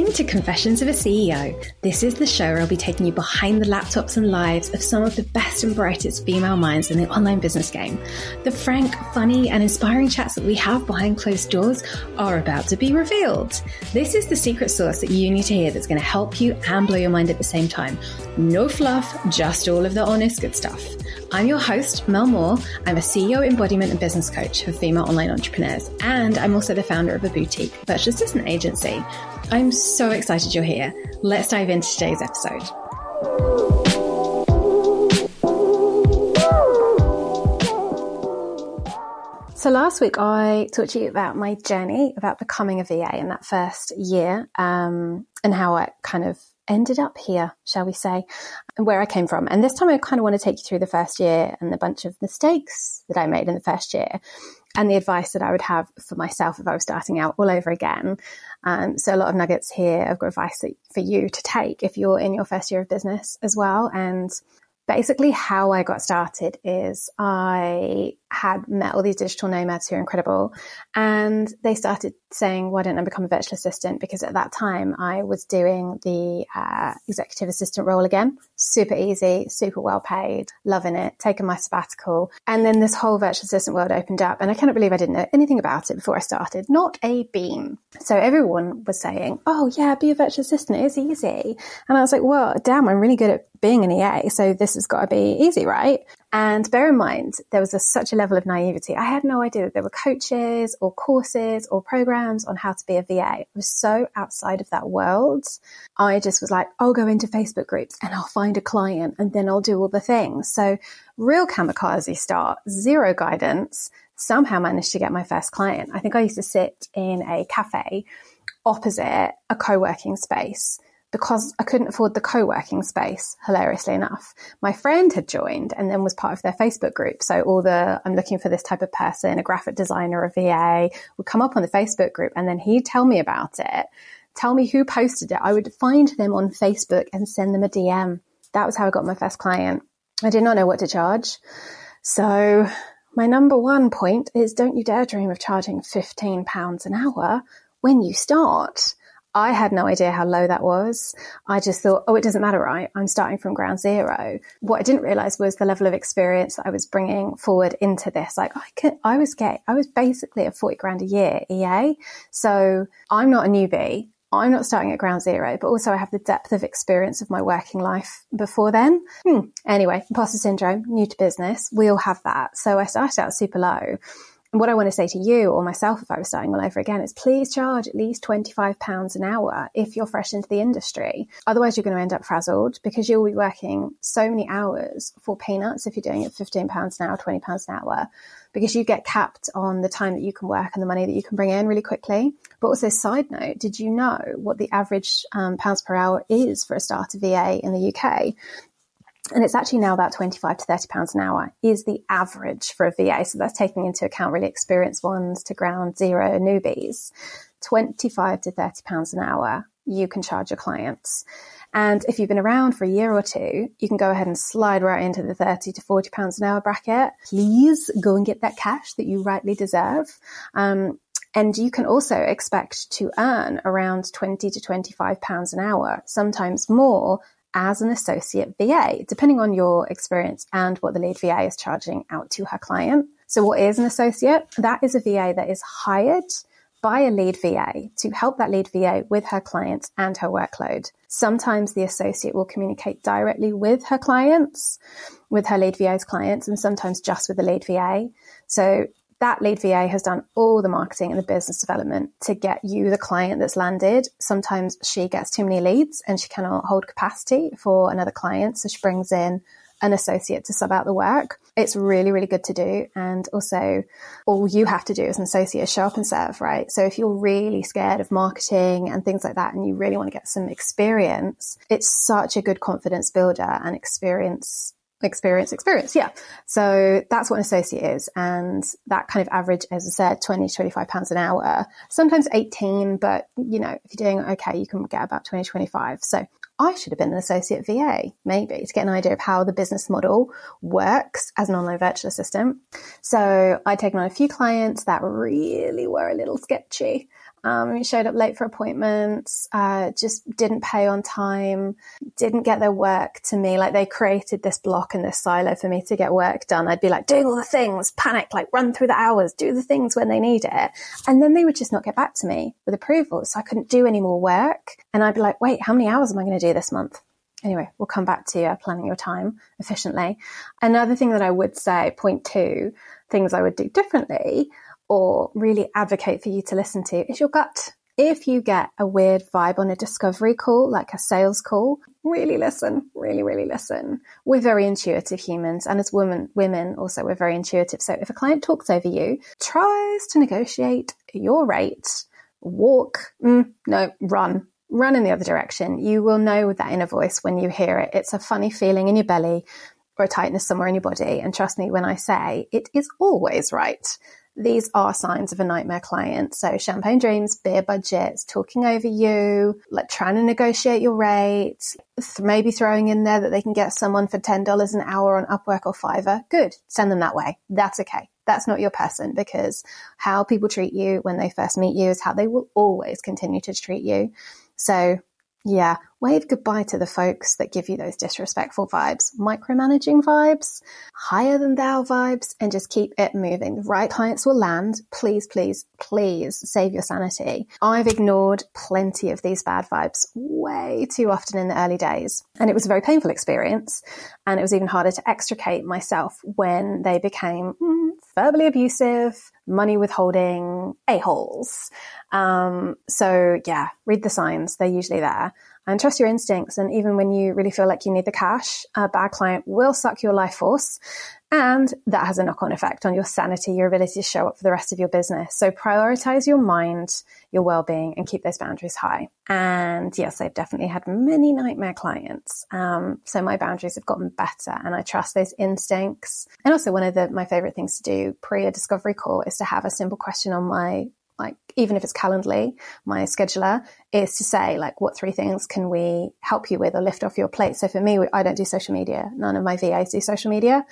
listening to Confessions of a CEO. This is the show where I'll be taking you behind the laptops and lives of some of the best and brightest female minds in the online business game. The frank, funny, and inspiring chats that we have behind closed doors are about to be revealed. This is the secret sauce that you need to hear that's going to help you and blow your mind at the same time. No fluff, just all of the honest good stuff. I'm your host, Mel Moore. I'm a CEO embodiment and business coach for female online entrepreneurs, and I'm also the founder of a boutique virtual assistant agency. I'm so excited you're here. Let's dive into today's episode. So last week I talked to you about my journey about becoming a VA in that first year, um, and how I kind of ended up here, shall we say, and where I came from. And this time I kind of want to take you through the first year and the bunch of mistakes that I made in the first year and the advice that I would have for myself if I was starting out all over again. Um, so a lot of nuggets here of advice for you to take if you're in your first year of business as well. And basically how I got started is I had met all these digital nomads who are incredible and they started saying, why don't I become a virtual assistant? Because at that time I was doing the uh, executive assistant role again. Super easy, super well paid, loving it, taking my sabbatical. And then this whole virtual assistant world opened up and I cannot believe I didn't know anything about it before I started. Not a beam. So everyone was saying, oh yeah, be a virtual assistant. It's easy. And I was like, well, damn, I'm really good at being an EA. So this has got to be easy, right? And bear in mind, there was a, such a level of naivety. I had no idea that there were coaches or courses or programs on how to be a VA. I was so outside of that world. I just was like, I'll go into Facebook groups and I'll find a client and then I'll do all the things. So real kamikaze start, zero guidance, somehow managed to get my first client. I think I used to sit in a cafe opposite a co-working space because I couldn't afford the co-working space, hilariously enough. My friend had joined and then was part of their Facebook group. So all the, I'm looking for this type of person, a graphic designer, a VA would come up on the Facebook group and then he'd tell me about it, tell me who posted it. I would find them on Facebook and send them a DM. That was how I got my first client. I did not know what to charge. So my number one point is don't you dare dream of charging £15 an hour when you start I had no idea how low that was. I just thought, oh, it doesn't matter, right? I'm starting from ground zero. What I didn't realize was the level of experience that I was bringing forward into this. Like I could, I was get, I was basically a 40 grand a year EA. So I'm not a newbie. I'm not starting at ground zero, but also I have the depth of experience of my working life before then. Hmm. Anyway, imposter syndrome, new to business. We all have that. So I started out super low what I want to say to you or myself if I was starting all over again is please charge at least £25 an hour if you're fresh into the industry. Otherwise, you're going to end up frazzled because you'll be working so many hours for peanuts if you're doing it £15 an hour, £20 an hour, because you get capped on the time that you can work and the money that you can bring in really quickly. But also, side note, did you know what the average um, pounds per hour is for a starter VA in the UK? And it's actually now about 25 to 30 pounds an hour is the average for a VA. So that's taking into account really experienced ones to ground zero newbies. 25 to 30 pounds an hour you can charge your clients. And if you've been around for a year or two, you can go ahead and slide right into the 30 to 40 pounds an hour bracket. Please go and get that cash that you rightly deserve. Um, and you can also expect to earn around 20 to 25 pounds an hour, sometimes more as an associate VA, depending on your experience and what the lead VA is charging out to her client. So what is an associate? That is a VA that is hired by a lead VA to help that lead VA with her clients and her workload. Sometimes the associate will communicate directly with her clients, with her lead VA's clients, and sometimes just with the lead VA. So that lead VA has done all the marketing and the business development to get you the client that's landed. Sometimes she gets too many leads and she cannot hold capacity for another client. So she brings in an associate to sub out the work. It's really, really good to do. And also, all you have to do as an associate is show up and serve, right? So if you're really scared of marketing and things like that, and you really want to get some experience, it's such a good confidence builder and experience experience experience yeah. So that's what an associate is and that kind of average as i said 20 to 25 pounds an hour. Sometimes 18 but you know if you're doing okay you can get about 20 25 so i should have been an associate va maybe to get an idea of how the business model works as an online virtual assistant. So i'd taken on a few clients that really were a little sketchy Um, showed up late for appointments, uh, just didn't pay on time, didn't get their work to me. Like they created this block and this silo for me to get work done. I'd be like doing all the things, panic, like run through the hours, do the things when they need it. And then they would just not get back to me with approval. So I couldn't do any more work. And I'd be like, wait, how many hours am I going to do this month? Anyway, we'll come back to planning your time efficiently. Another thing that I would say, point two, things I would do differently or really advocate for you to listen to is your gut. If you get a weird vibe on a discovery call, like a sales call, really listen, really, really listen. We're very intuitive humans. And as women, women also, we're very intuitive. So if a client talks over you, tries to negotiate your rate, walk, mm, no, run, run in the other direction. You will know that inner voice when you hear it. It's a funny feeling in your belly or a tightness somewhere in your body. And trust me when I say it is always right. These are signs of a nightmare client. So champagne dreams, beer budgets, talking over you, like trying to negotiate your rate, maybe throwing in there that they can get someone for $10 an hour on Upwork or Fiverr. Good. Send them that way. That's okay that's not your person because how people treat you when they first meet you is how they will always continue to treat you. So yeah, wave goodbye to the folks that give you those disrespectful vibes, micromanaging vibes, higher than thou vibes, and just keep it moving. The right clients will land. Please, please, please save your sanity. I've ignored plenty of these bad vibes way too often in the early days, and it was a very painful experience. And it was even harder to extricate myself when they became mm, verbally abusive, money withholding a-holes. Um, so yeah, read the signs. They're usually there and trust your instincts. And even when you really feel like you need the cash, a bad client will suck your life force. And that has a knock on effect on your sanity, your ability to show up for the rest of your business. So prioritize your mind, your well being, and keep those boundaries high. And yes, I've definitely had many nightmare clients. Um, so my boundaries have gotten better and I trust those instincts. And also, one of the, my favorite things to do pre a discovery call is to have a simple question on my like even if it's Calendly, my scheduler is to say like, what three things can we help you with or lift off your plate? So for me, I don't do social media. None of my VAs do social media.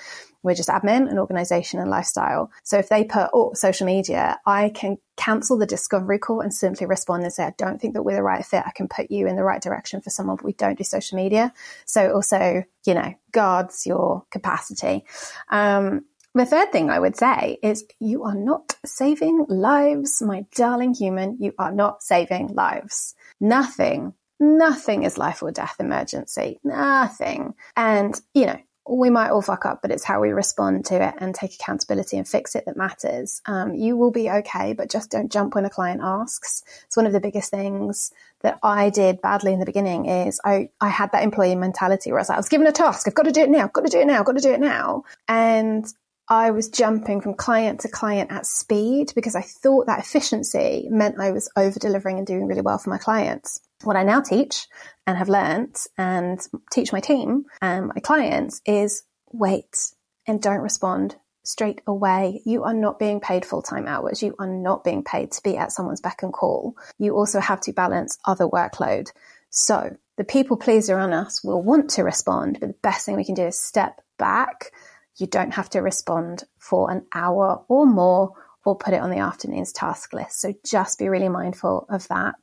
We're just admin and organization and lifestyle. So if they put oh, social media, I can cancel the discovery call and simply respond and say, I don't think that we're the right fit. I can put you in the right direction for someone, but we don't do social media. So also, you know, guards your capacity. Um, the third thing I would say is you are not saving lives, my darling human. You are not saving lives. Nothing, nothing is life or death emergency. Nothing. And, you know, we might all fuck up, but it's how we respond to it and take accountability and fix it that matters. Um, you will be okay, but just don't jump when a client asks. It's one of the biggest things that I did badly in the beginning is I, I had that employee mentality where I was like, I was given a task. I've got to do it now. I've got to do it now. I've got to do it now. And I was jumping from client to client at speed because I thought that efficiency meant I was over delivering and doing really well for my clients. What I now teach and have learnt and teach my team and my clients is wait and don't respond straight away. You are not being paid full time hours. You are not being paid to be at someone's beck and call. You also have to balance other workload. So the people pleaser on us will want to respond, but the best thing we can do is step back you don't have to respond for an hour or more or put it on the afternoon's task list. So just be really mindful of that.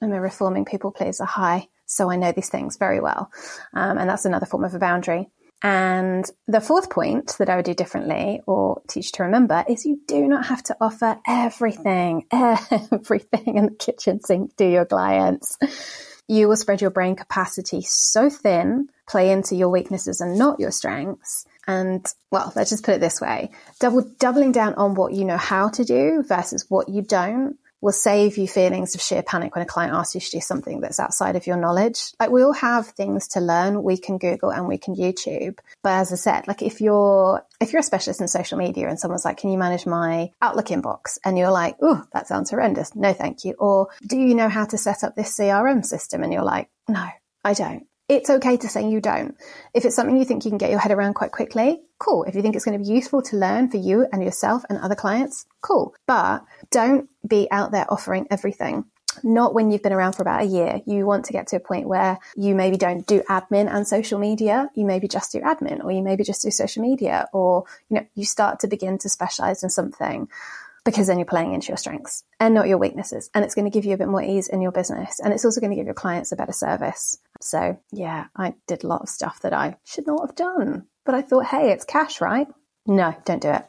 I'm a reforming people pleaser high, so I know these things very well. Um, and that's another form of a boundary. And the fourth point that I would do differently or teach to remember is you do not have to offer everything, everything in the kitchen sink to your clients. You will spread your brain capacity so thin, play into your weaknesses and not your strengths, and well, let's just put it this way. Double, doubling down on what you know how to do versus what you don't will save you feelings of sheer panic when a client asks you to do something that's outside of your knowledge. Like we all have things to learn. We can Google and we can YouTube. But as I said, like if you're, if you're a specialist in social media and someone's like, can you manage my Outlook inbox? And you're like, oh, that sounds horrendous. No, thank you. Or do you know how to set up this CRM system? And you're like, no, I don't it's okay to say you don't. If it's something you think you can get your head around quite quickly, cool. If you think it's going to be useful to learn for you and yourself and other clients, cool. But don't be out there offering everything. Not when you've been around for about a year. You want to get to a point where you maybe don't do admin and social media. You maybe just do admin or you maybe just do social media or, you know, you start to begin to specialize in something because then you're playing into your strengths and not your weaknesses. And it's going to give you a bit more ease in your business. And it's also going to give your clients a better service. So yeah, I did a lot of stuff that I should not have done. But I thought, hey, it's cash, right? No, don't do it.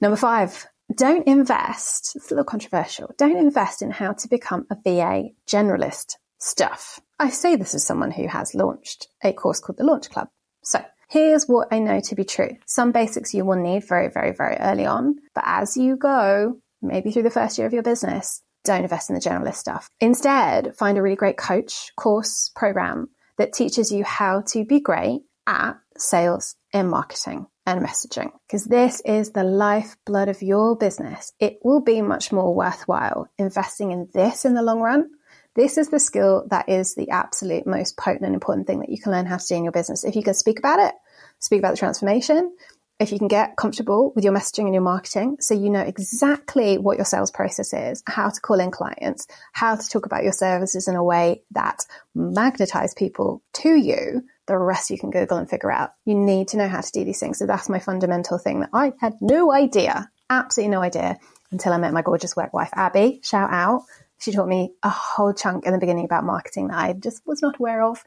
Number five, don't invest. It's a little controversial. Don't invest in how to become a VA generalist stuff. I say this as someone who has launched a course called the Launch Club. So here's what I know to be true. Some basics you will need very, very, very early on. But as you go, maybe through the first year of your business, don't invest in the generalist stuff. Instead, find a really great coach, course, program that teaches you how to be great at sales and marketing and messaging because this is the lifeblood of your business. It will be much more worthwhile investing in this in the long run. This is the skill that is the absolute most potent and important thing that you can learn how to do in your business. If you can speak about it, speak about the transformation, if you can get comfortable with your messaging and your marketing, so you know exactly what your sales process is, how to call in clients, how to talk about your services in a way that magnetize people to you, the rest you can Google and figure out. You need to know how to do these things. So that's my fundamental thing that I had no idea, absolutely no idea until I met my gorgeous work wife, Abby. Shout out. She taught me a whole chunk in the beginning about marketing that I just was not aware of.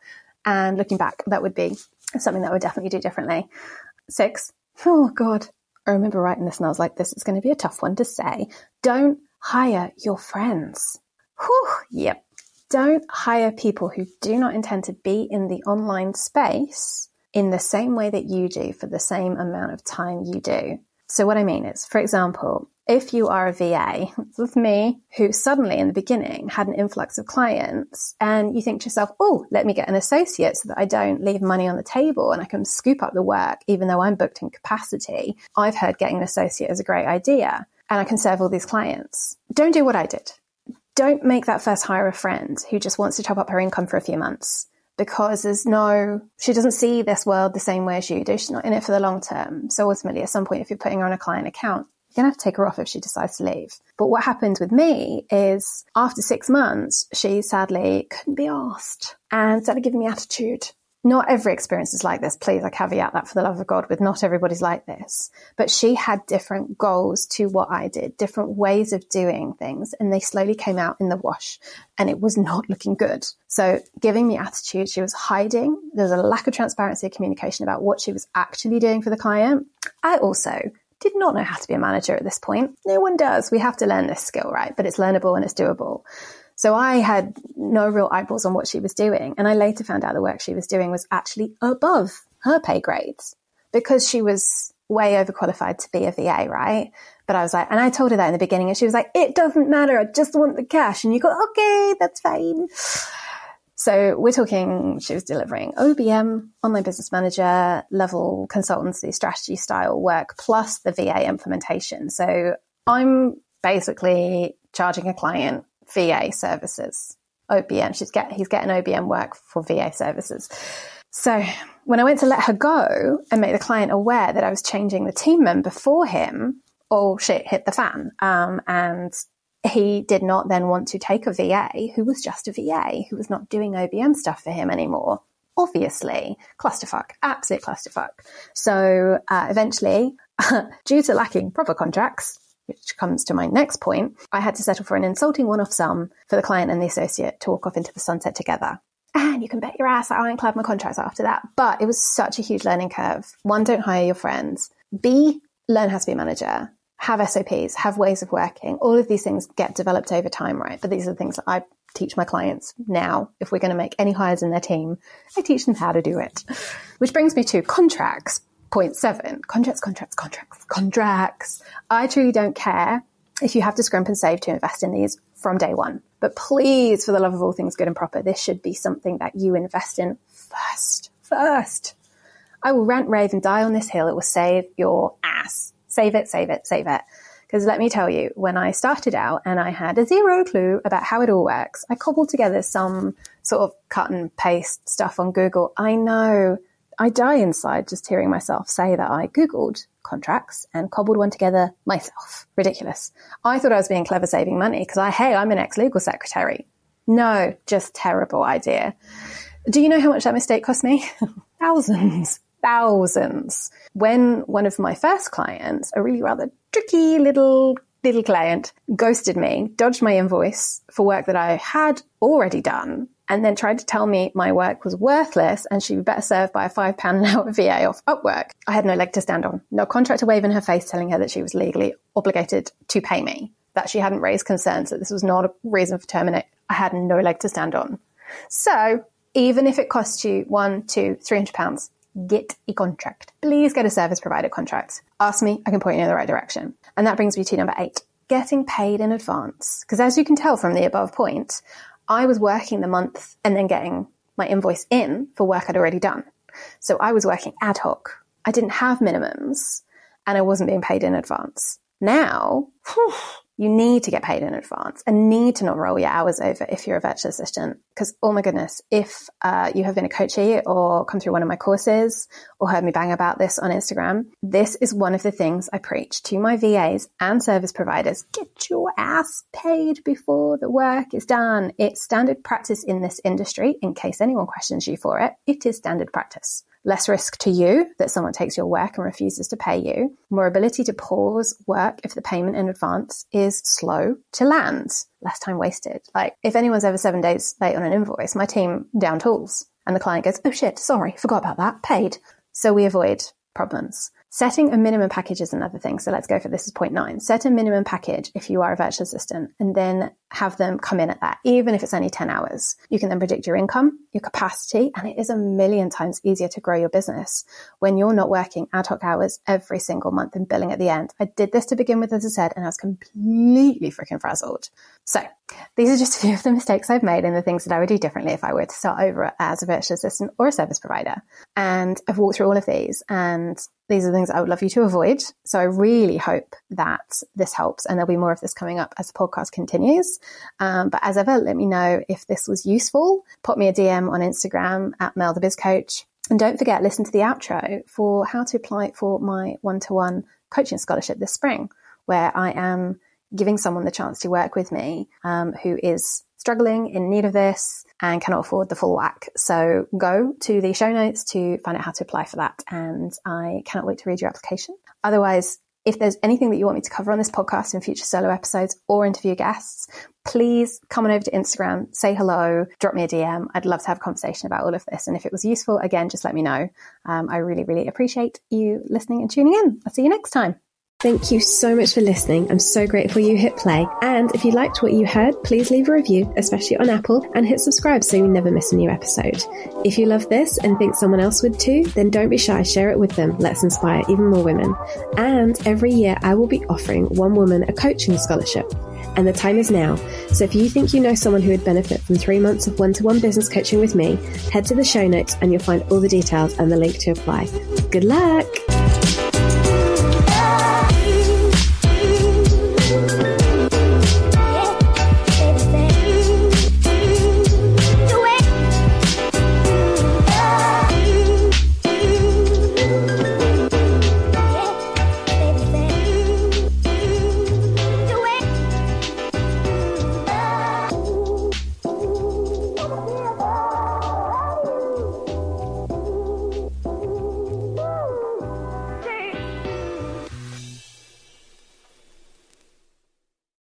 And looking back, that would be something that I would definitely do differently. Six. Oh God. I remember writing this and I was like, this is going to be a tough one to say. Don't hire your friends. Whew, yep. Don't hire people who do not intend to be in the online space in the same way that you do for the same amount of time you do. So what I mean is, for example, if you are a VA with me who suddenly in the beginning had an influx of clients and you think to yourself, oh, let me get an associate so that I don't leave money on the table and I can scoop up the work even though I'm booked in capacity. I've heard getting an associate is a great idea and I can serve all these clients. Don't do what I did don't make that first hire a friend who just wants to top up her income for a few months because there's no, she doesn't see this world the same way as you do. She's not in it for the long term. So ultimately, at some point, if you're putting her on a client account, going to have to take her off if she decides to leave. But what happened with me is after six months, she sadly couldn't be asked and started giving me attitude not every experience is like this. Please, I caveat that for the love of God with not everybody's like this. But she had different goals to what I did, different ways of doing things, and they slowly came out in the wash and it was not looking good. So giving me attitude, she was hiding. There was a lack of transparency of communication about what she was actually doing for the client. I also did not know how to be a manager at this point. No one does. We have to learn this skill, right? But it's learnable and it's doable. So I had no real eyeballs on what she was doing. And I later found out the work she was doing was actually above her pay grades because she was way overqualified to be a VA, right? But I was like, and I told her that in the beginning and she was like, it doesn't matter. I just want the cash. And you go, okay, that's fine. So we're talking, she was delivering OBM, online business manager level consultancy strategy style work plus the VA implementation. So I'm basically charging a client VA services. OBM. She's get he's getting OBM work for VA services. So when I went to let her go and make the client aware that I was changing the team member for him, all shit hit the fan. Um, and he did not then want to take a VA who was just a VA, who was not doing OBM stuff for him anymore. Obviously, clusterfuck, absolute clusterfuck. So uh, eventually, due to lacking proper contracts, which comes to my next point, I had to settle for an insulting one off sum for the client and the associate to walk off into the sunset together. And you can bet your ass I ironclad my contracts after that. But it was such a huge learning curve. One, don't hire your friends. B, learn how to be a manager. Have SOPs, have ways of working. All of these things get developed over time, right? But these are the things that I teach my clients now. If we're going to make any hires in their team, I teach them how to do it. Which brings me to contracts Point seven, contracts, contracts, contracts, contracts. I truly don't care if you have to scrimp and save to invest in these from day one. But please, for the love of all things good and proper, this should be something that you invest in first. First. I will rant, rave, and die on this hill. It will save your ass. Save it, save it, save it. Because let me tell you, when I started out and I had a zero clue about how it all works, I cobbled together some sort of cut and paste stuff on Google. I know I die inside just hearing myself say that I Googled contracts and cobbled one together myself. Ridiculous. I thought I was being clever saving money because I, hey, I'm an ex legal secretary. No, just terrible idea. Do you know how much that mistake cost me? thousands, thousands. When one of my first clients, a really rather tricky little little client ghosted me, dodged my invoice for work that I had already done, and then tried to tell me my work was worthless and she'd be better served by a five pound an hour VA off Upwork. I had no leg to stand on. No contract to wave in her face telling her that she was legally obligated to pay me, that she hadn't raised concerns, that this was not a reason for terminate. I had no leg to stand on. So even if it costs you one, two, three hundred pounds, get a contract. Please get a service provider contract. Ask me, I can point you in the right direction. And that brings me to number eight, getting paid in advance. Because as you can tell from the above point, I was working the month and then getting my invoice in for work I'd already done. So I was working ad hoc. I didn't have minimums and I wasn't being paid in advance. Now, you need to get paid in advance and need to not roll your hours over if you're a virtual assistant. Because, oh my goodness, if uh, you have been a coachee or come through one of my courses or heard me bang about this on Instagram, this is one of the things I preach to my VAs and service providers. Get your ass paid before the work is done. It's standard practice in this industry. In case anyone questions you for it, it is standard practice less risk to you that someone takes your work and refuses to pay you, more ability to pause work if the payment in advance is slow to land, less time wasted. Like if anyone's ever seven days late on an invoice, my team down tools and the client goes, oh shit, sorry, forgot about that, paid. So we avoid problems. Setting a minimum package is another thing. So let's go for this is point nine. Set a minimum package if you are a virtual assistant and then have them come in at that, even if it's only 10 hours. You can then predict your income, your capacity, and it is a million times easier to grow your business when you're not working ad hoc hours every single month and billing at the end. I did this to begin with, as I said, and I was completely freaking frazzled. So these are just a few of the mistakes I've made and the things that I would do differently if I were to start over as a virtual assistant or a service provider. And I've walked through all of these and these are the things I would love you to avoid. So I really hope that this helps and there'll be more of this coming up as the podcast continues. Um, but as ever, let me know if this was useful. Pop me a DM on Instagram at Mel the Biz Coach. And don't forget, listen to the outro for how to apply for my one to one coaching scholarship this spring, where I am giving someone the chance to work with me um, who is struggling in need of this and cannot afford the full whack. So go to the show notes to find out how to apply for that. And I cannot wait to read your application. Otherwise, if there's anything that you want me to cover on this podcast in future solo episodes or interview guests, please come on over to Instagram, say hello, drop me a DM. I'd love to have a conversation about all of this. And if it was useful, again, just let me know. Um, I really, really appreciate you listening and tuning in. I'll see you next time. Thank you so much for listening. I'm so grateful you hit play. And if you liked what you heard, please leave a review, especially on Apple, and hit subscribe so you never miss a new episode. If you love this and think someone else would too, then don't be shy, share it with them. Let's inspire even more women. And every year I will be offering one woman a coaching scholarship and the time is now. So if you think you know someone who would benefit from three months of one to one business coaching with me, head to the show notes and you'll find all the details and the link to apply. Good luck!